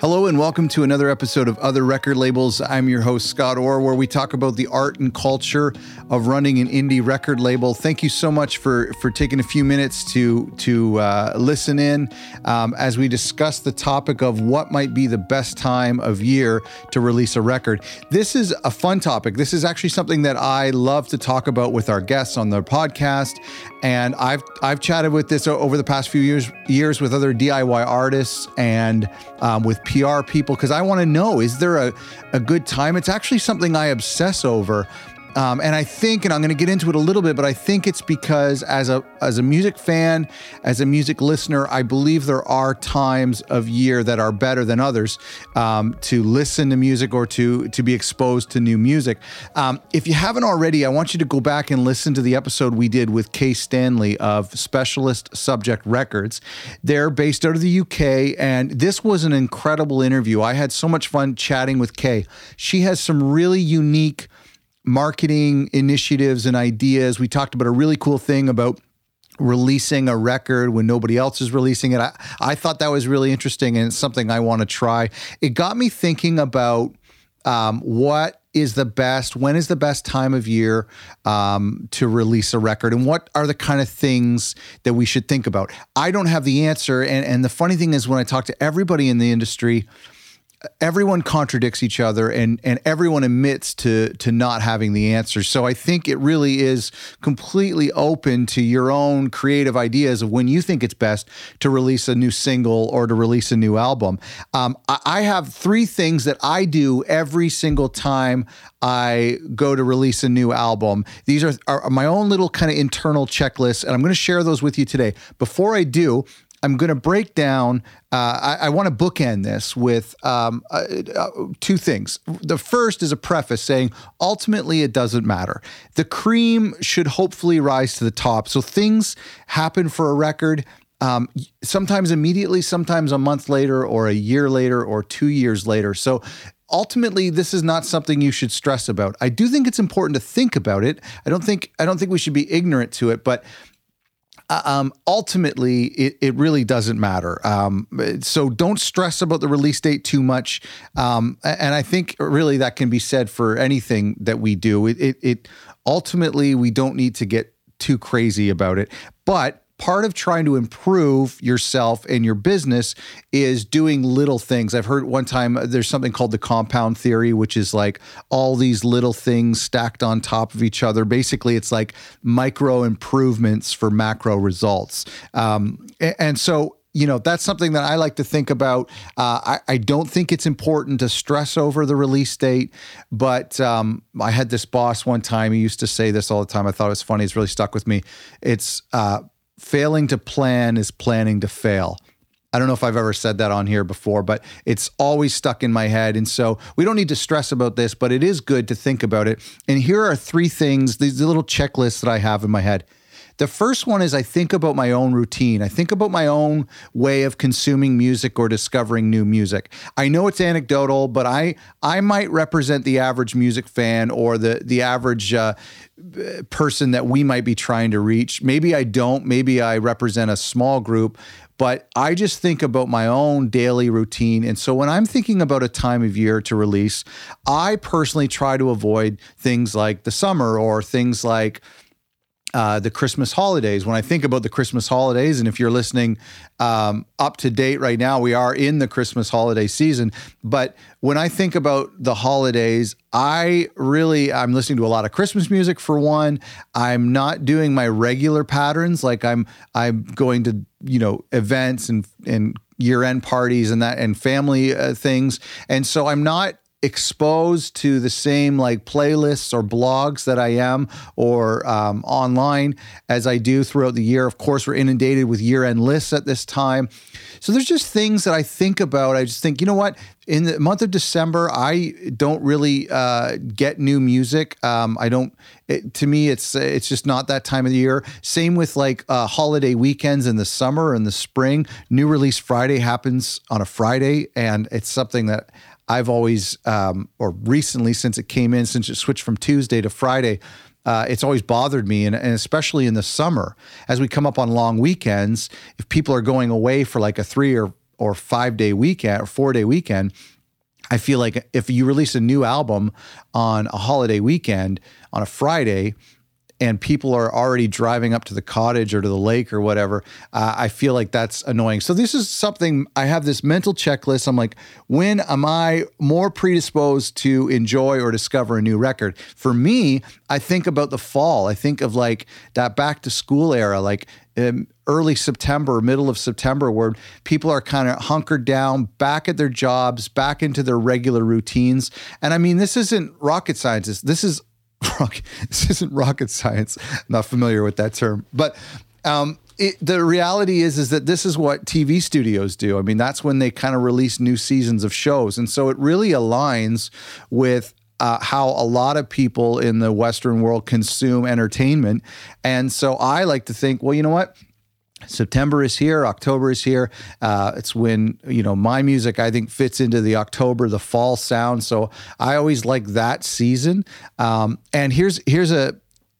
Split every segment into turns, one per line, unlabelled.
Hello and welcome to another episode of Other Record Labels. I'm your host, Scott Orr, where we talk about the art and culture of running an indie record label. Thank you so much for, for taking a few minutes to, to uh, listen in um, as we discuss the topic of what might be the best time of year to release a record. This is a fun topic. This is actually something that I love to talk about with our guests on the podcast. And I've I've chatted with this over the past few years years with other DIY artists and um, with PR people because I want to know is there a, a good time? It's actually something I obsess over. Um, and I think, and I'm going to get into it a little bit, but I think it's because as a as a music fan, as a music listener, I believe there are times of year that are better than others um, to listen to music or to to be exposed to new music. Um, if you haven't already, I want you to go back and listen to the episode we did with Kay Stanley of Specialist Subject Records. They're based out of the UK, and this was an incredible interview. I had so much fun chatting with Kay. She has some really unique marketing initiatives and ideas. We talked about a really cool thing about releasing a record when nobody else is releasing it. I, I thought that was really interesting and it's something I want to try. It got me thinking about um, what is the best, when is the best time of year um, to release a record, and what are the kind of things that we should think about? I don't have the answer. And, and the funny thing is, when I talk to everybody in the industry, everyone contradicts each other and and everyone admits to to not having the answers. So i think it really is completely open to your own creative ideas of when you think it's best to release a new single or to release a new album. Um, I, I have three things that i do every single time i go to release a new album. These are, are my own little kind of internal checklists and i'm going to share those with you today. Before i do I'm going to break down. Uh, I, I want to bookend this with um, uh, uh, two things. The first is a preface saying ultimately it doesn't matter. The cream should hopefully rise to the top. So things happen for a record. Um, sometimes immediately, sometimes a month later, or a year later, or two years later. So ultimately this is not something you should stress about. I do think it's important to think about it. I don't think I don't think we should be ignorant to it, but um, ultimately, it, it really doesn't matter. Um, so don't stress about the release date too much. Um, and I think really that can be said for anything that we do. It, it, it ultimately we don't need to get too crazy about it, but part of trying to improve yourself and your business is doing little things. I've heard one time there's something called the compound theory, which is like all these little things stacked on top of each other. Basically, it's like micro improvements for macro results. Um, and so you know that's something that I like to think about. Uh, I, I, don't think it's important to stress over the release date, but um, I had this boss one time. He used to say this all the time. I thought it was funny. It's really stuck with me. It's uh, failing to plan is planning to fail. I don't know if I've ever said that on here before, but it's always stuck in my head. And so we don't need to stress about this, but it is good to think about it. And here are three things, these little checklists that I have in my head. The first one is I think about my own routine. I think about my own way of consuming music or discovering new music. I know it's anecdotal, but I I might represent the average music fan or the the average uh, person that we might be trying to reach. Maybe I don't. Maybe I represent a small group, but I just think about my own daily routine. And so when I'm thinking about a time of year to release, I personally try to avoid things like the summer or things like uh, the Christmas holidays. When I think about the Christmas holidays, and if you're listening um, up to date right now, we are in the Christmas holiday season. But when I think about the holidays, I really I'm listening to a lot of Christmas music for one. I'm not doing my regular patterns like I'm I'm going to you know events and and year end parties and that and family uh, things, and so I'm not exposed to the same like playlists or blogs that I am or um, online as I do throughout the year. Of course, we're inundated with year end lists at this time. So there's just things that I think about. I just think, you know what? In the month of December, I don't really uh, get new music. Um, I don't. It, to me, it's it's just not that time of the year. Same with like uh, holiday weekends in the summer and the spring. New release Friday happens on a Friday, and it's something that I've always, um, or recently since it came in, since it switched from Tuesday to Friday, uh, it's always bothered me, and, and, especially in the summer, as we come up on long weekends, if people are going away for like a three or or five day weekend or four day weekend, I feel like if you release a new album on a holiday weekend on a Friday, and people are already driving up to the cottage or to the lake or whatever, uh, I feel like that's annoying. So this is something I have this mental checklist. I'm like, when am I more predisposed to enjoy or discover a new record? For me, I think about the fall. I think of like that back to school era, like um, early September, middle of September, where people are kind of hunkered down, back at their jobs, back into their regular routines. And I mean, this isn't rocket science. This is rock, this isn't rocket science. I'm not familiar with that term, but um, it, the reality is is that this is what TV studios do. I mean, that's when they kind of release new seasons of shows, and so it really aligns with uh, how a lot of people in the Western world consume entertainment. And so I like to think, well, you know what? September is here, October is here. Uh, it's when you know my music I think fits into the October, the fall sound. So I always like that season. Um, and here's here's a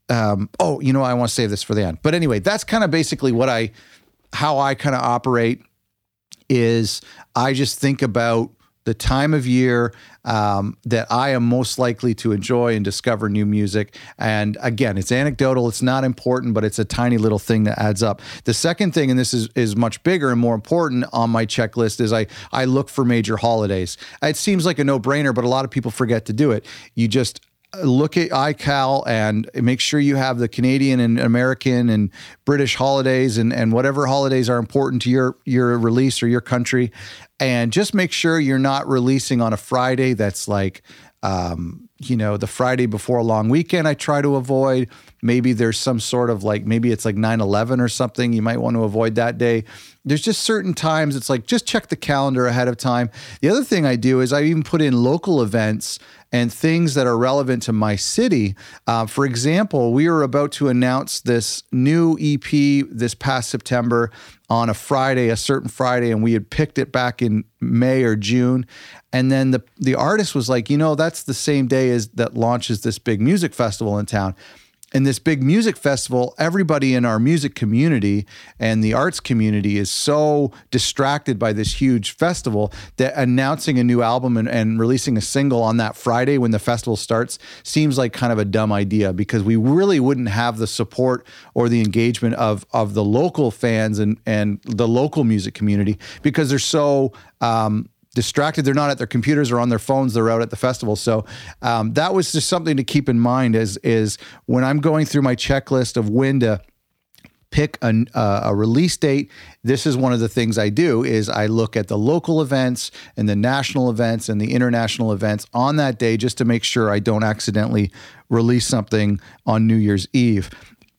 um, oh you know I want to save this for the end. But anyway, that's kind of basically what I how I kind of operate is I just think about the time of year um, that I am most likely to enjoy and discover new music. And again, it's anecdotal, it's not important, but it's a tiny little thing that adds up. The second thing, and this is, is much bigger and more important on my checklist, is I, I look for major holidays. It seems like a no brainer, but a lot of people forget to do it. You just look at iCal and make sure you have the Canadian and American and British holidays and, and whatever holidays are important to your your release or your country and just make sure you're not releasing on a Friday that's like, um, you know, the Friday before a long weekend. I try to avoid. Maybe there's some sort of like, maybe it's like 9 11 or something. You might want to avoid that day. There's just certain times it's like, just check the calendar ahead of time. The other thing I do is I even put in local events and things that are relevant to my city. Uh, for example, we were about to announce this new EP this past September on a Friday, a certain Friday, and we had picked it back in May or June. And then the the artist was like, you know, that's the same day as that launches this big music festival in town in this big music festival, everybody in our music community and the arts community is so distracted by this huge festival that announcing a new album and, and, releasing a single on that Friday when the festival starts seems like kind of a dumb idea because we really wouldn't have the support or the engagement of of the local fans and and the local music community because they're so um, distracted. They're not at their computers or on their phones. They're out at the festival. So um, that was just something to keep in mind. Is is when I'm going through my checklist of when to pick a, uh, a release date this is one of the things i do is i look at the local events and the national events and the international events on that day just to make sure i don't accidentally release something on new year's eve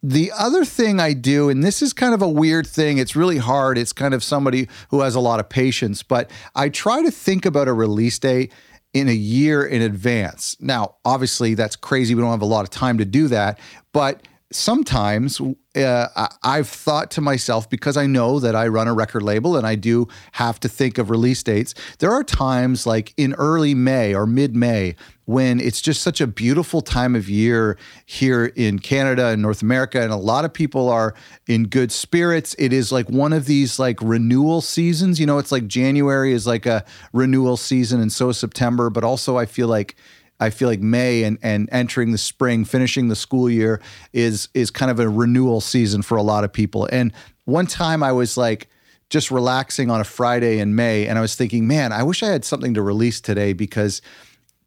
the other thing I do, and this is kind of a weird thing, it's really hard. It's kind of somebody who has a lot of patience, but I try to think about a release date in a year in advance. Now, obviously, that's crazy. We don't have a lot of time to do that, but sometimes uh, I've thought to myself because I know that I run a record label and I do have to think of release dates. There are times like in early May or mid May when it's just such a beautiful time of year here in Canada and North America, and a lot of people are in good spirits. It is like one of these like renewal seasons. You know, it's like January is like a renewal season, and so is September. But also, I feel like I feel like May and and entering the spring, finishing the school year is is kind of a renewal season for a lot of people. And one time I was like just relaxing on a Friday in May and I was thinking, man, I wish I had something to release today because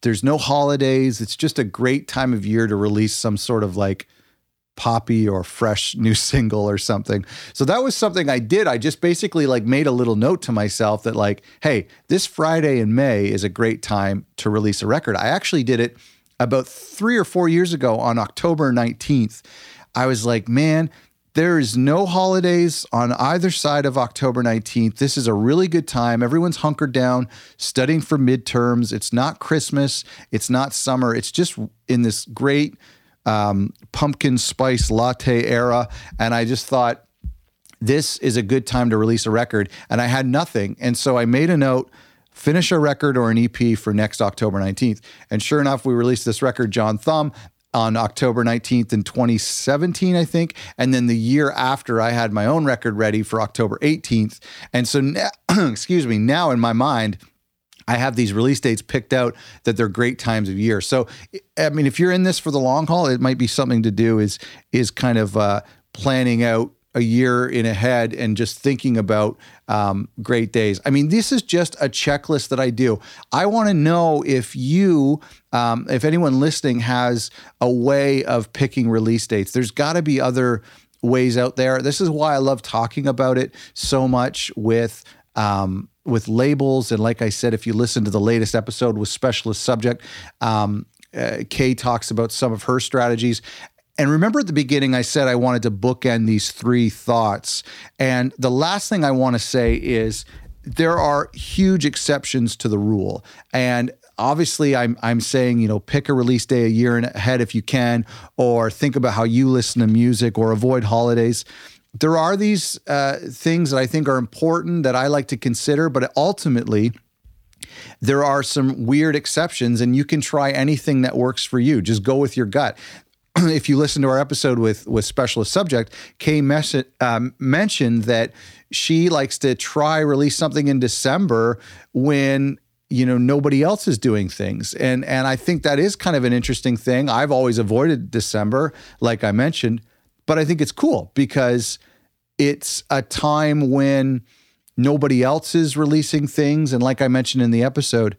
there's no holidays. It's just a great time of year to release some sort of like poppy or fresh new single or something. So that was something I did. I just basically like made a little note to myself that like, hey, this Friday in May is a great time to release a record. I actually did it about 3 or 4 years ago on October 19th. I was like, man, there is no holidays on either side of October 19th. This is a really good time. Everyone's hunkered down, studying for midterms. It's not Christmas, it's not summer. It's just in this great um, pumpkin spice latte era. And I just thought, this is a good time to release a record. And I had nothing. And so I made a note finish a record or an EP for next October 19th. And sure enough, we released this record, John Thumb. On October 19th in 2017, I think. And then the year after, I had my own record ready for October 18th. And so, now, excuse me, now in my mind, I have these release dates picked out that they're great times of year. So, I mean, if you're in this for the long haul, it might be something to do is is kind of uh, planning out a year in ahead and just thinking about um, great days. I mean, this is just a checklist that I do. I want to know if you, um, if anyone listening has a way of picking release dates. There's got to be other ways out there. This is why I love talking about it so much with. Um, with labels, and like I said, if you listen to the latest episode with Specialist Subject, um, uh, Kay talks about some of her strategies. And remember at the beginning, I said I wanted to bookend these three thoughts. And the last thing I want to say is there are huge exceptions to the rule. And obviously I'm I'm saying, you know, pick a release day a year ahead if you can, or think about how you listen to music or avoid holidays. There are these uh, things that I think are important that I like to consider, but ultimately, there are some weird exceptions and you can try anything that works for you just go with your gut if you listen to our episode with with specialist subject, Kay mes- um, mentioned that she likes to try release something in December when you know nobody else is doing things and and I think that is kind of an interesting thing. I've always avoided December like I mentioned, but I think it's cool because it's a time when nobody else is releasing things and like I mentioned in the episode,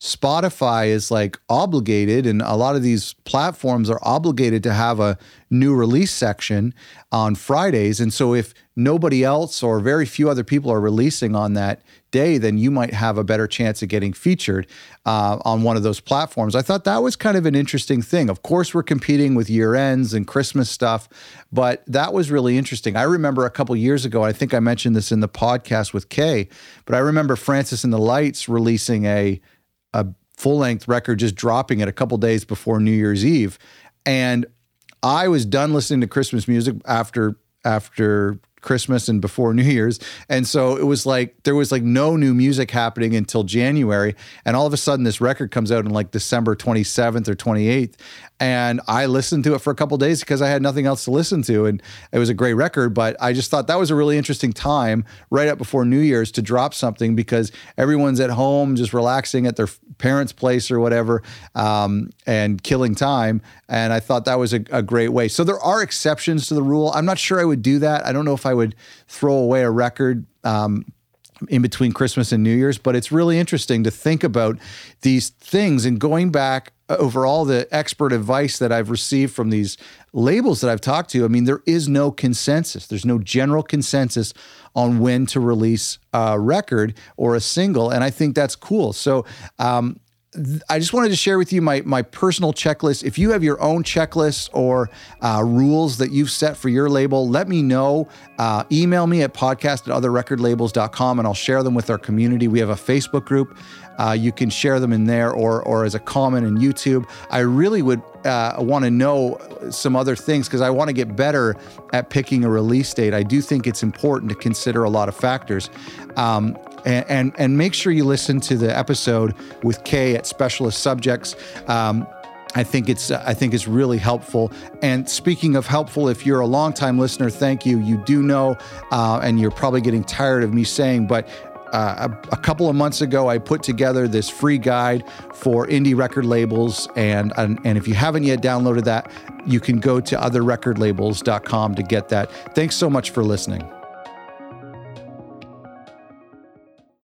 Spotify is like obligated, and a lot of these platforms are obligated to have a new release section on Fridays. And so, if nobody else or very few other people are releasing on that day, then you might have a better chance of getting featured uh, on one of those platforms. I thought that was kind of an interesting thing. Of course, we're competing with year ends and Christmas stuff, but that was really interesting. I remember a couple years ago, I think I mentioned this in the podcast with Kay, but I remember Francis and the Lights releasing a a full length record just dropping it a couple days before New Year's Eve. And I was done listening to Christmas music after after Christmas and before New Year's. And so it was like there was like no new music happening until January. And all of a sudden this record comes out in like December 27th or 28th. And I listened to it for a couple days because I had nothing else to listen to. And it was a great record. But I just thought that was a really interesting time right up before New Year's to drop something because everyone's at home just relaxing at their parents' place or whatever um, and killing time. And I thought that was a, a great way. So there are exceptions to the rule. I'm not sure I would do that. I don't know if I would throw away a record. Um, in between Christmas and New Year's, but it's really interesting to think about these things and going back over all the expert advice that I've received from these labels that I've talked to. I mean, there is no consensus. There's no general consensus on when to release a record or a single, and I think that's cool. So, um, I just wanted to share with you my my personal checklist. If you have your own checklist or uh, rules that you've set for your label, let me know. Uh, email me at podcast at otherrecordlabels.com and I'll share them with our community. We have a Facebook group. Uh, you can share them in there or or as a comment in YouTube. I really would uh, want to know some other things because I want to get better at picking a release date. I do think it's important to consider a lot of factors. Um, and, and, and make sure you listen to the episode with Kay at Specialist Subjects. Um, I think it's I think it's really helpful. And speaking of helpful, if you're a longtime listener, thank you. You do know, uh, and you're probably getting tired of me saying, but uh, a, a, couple of months ago, I put together this free guide for indie record labels, and, and and if you haven't yet downloaded that, you can go to otherrecordlabels.com to get that. Thanks so much for listening.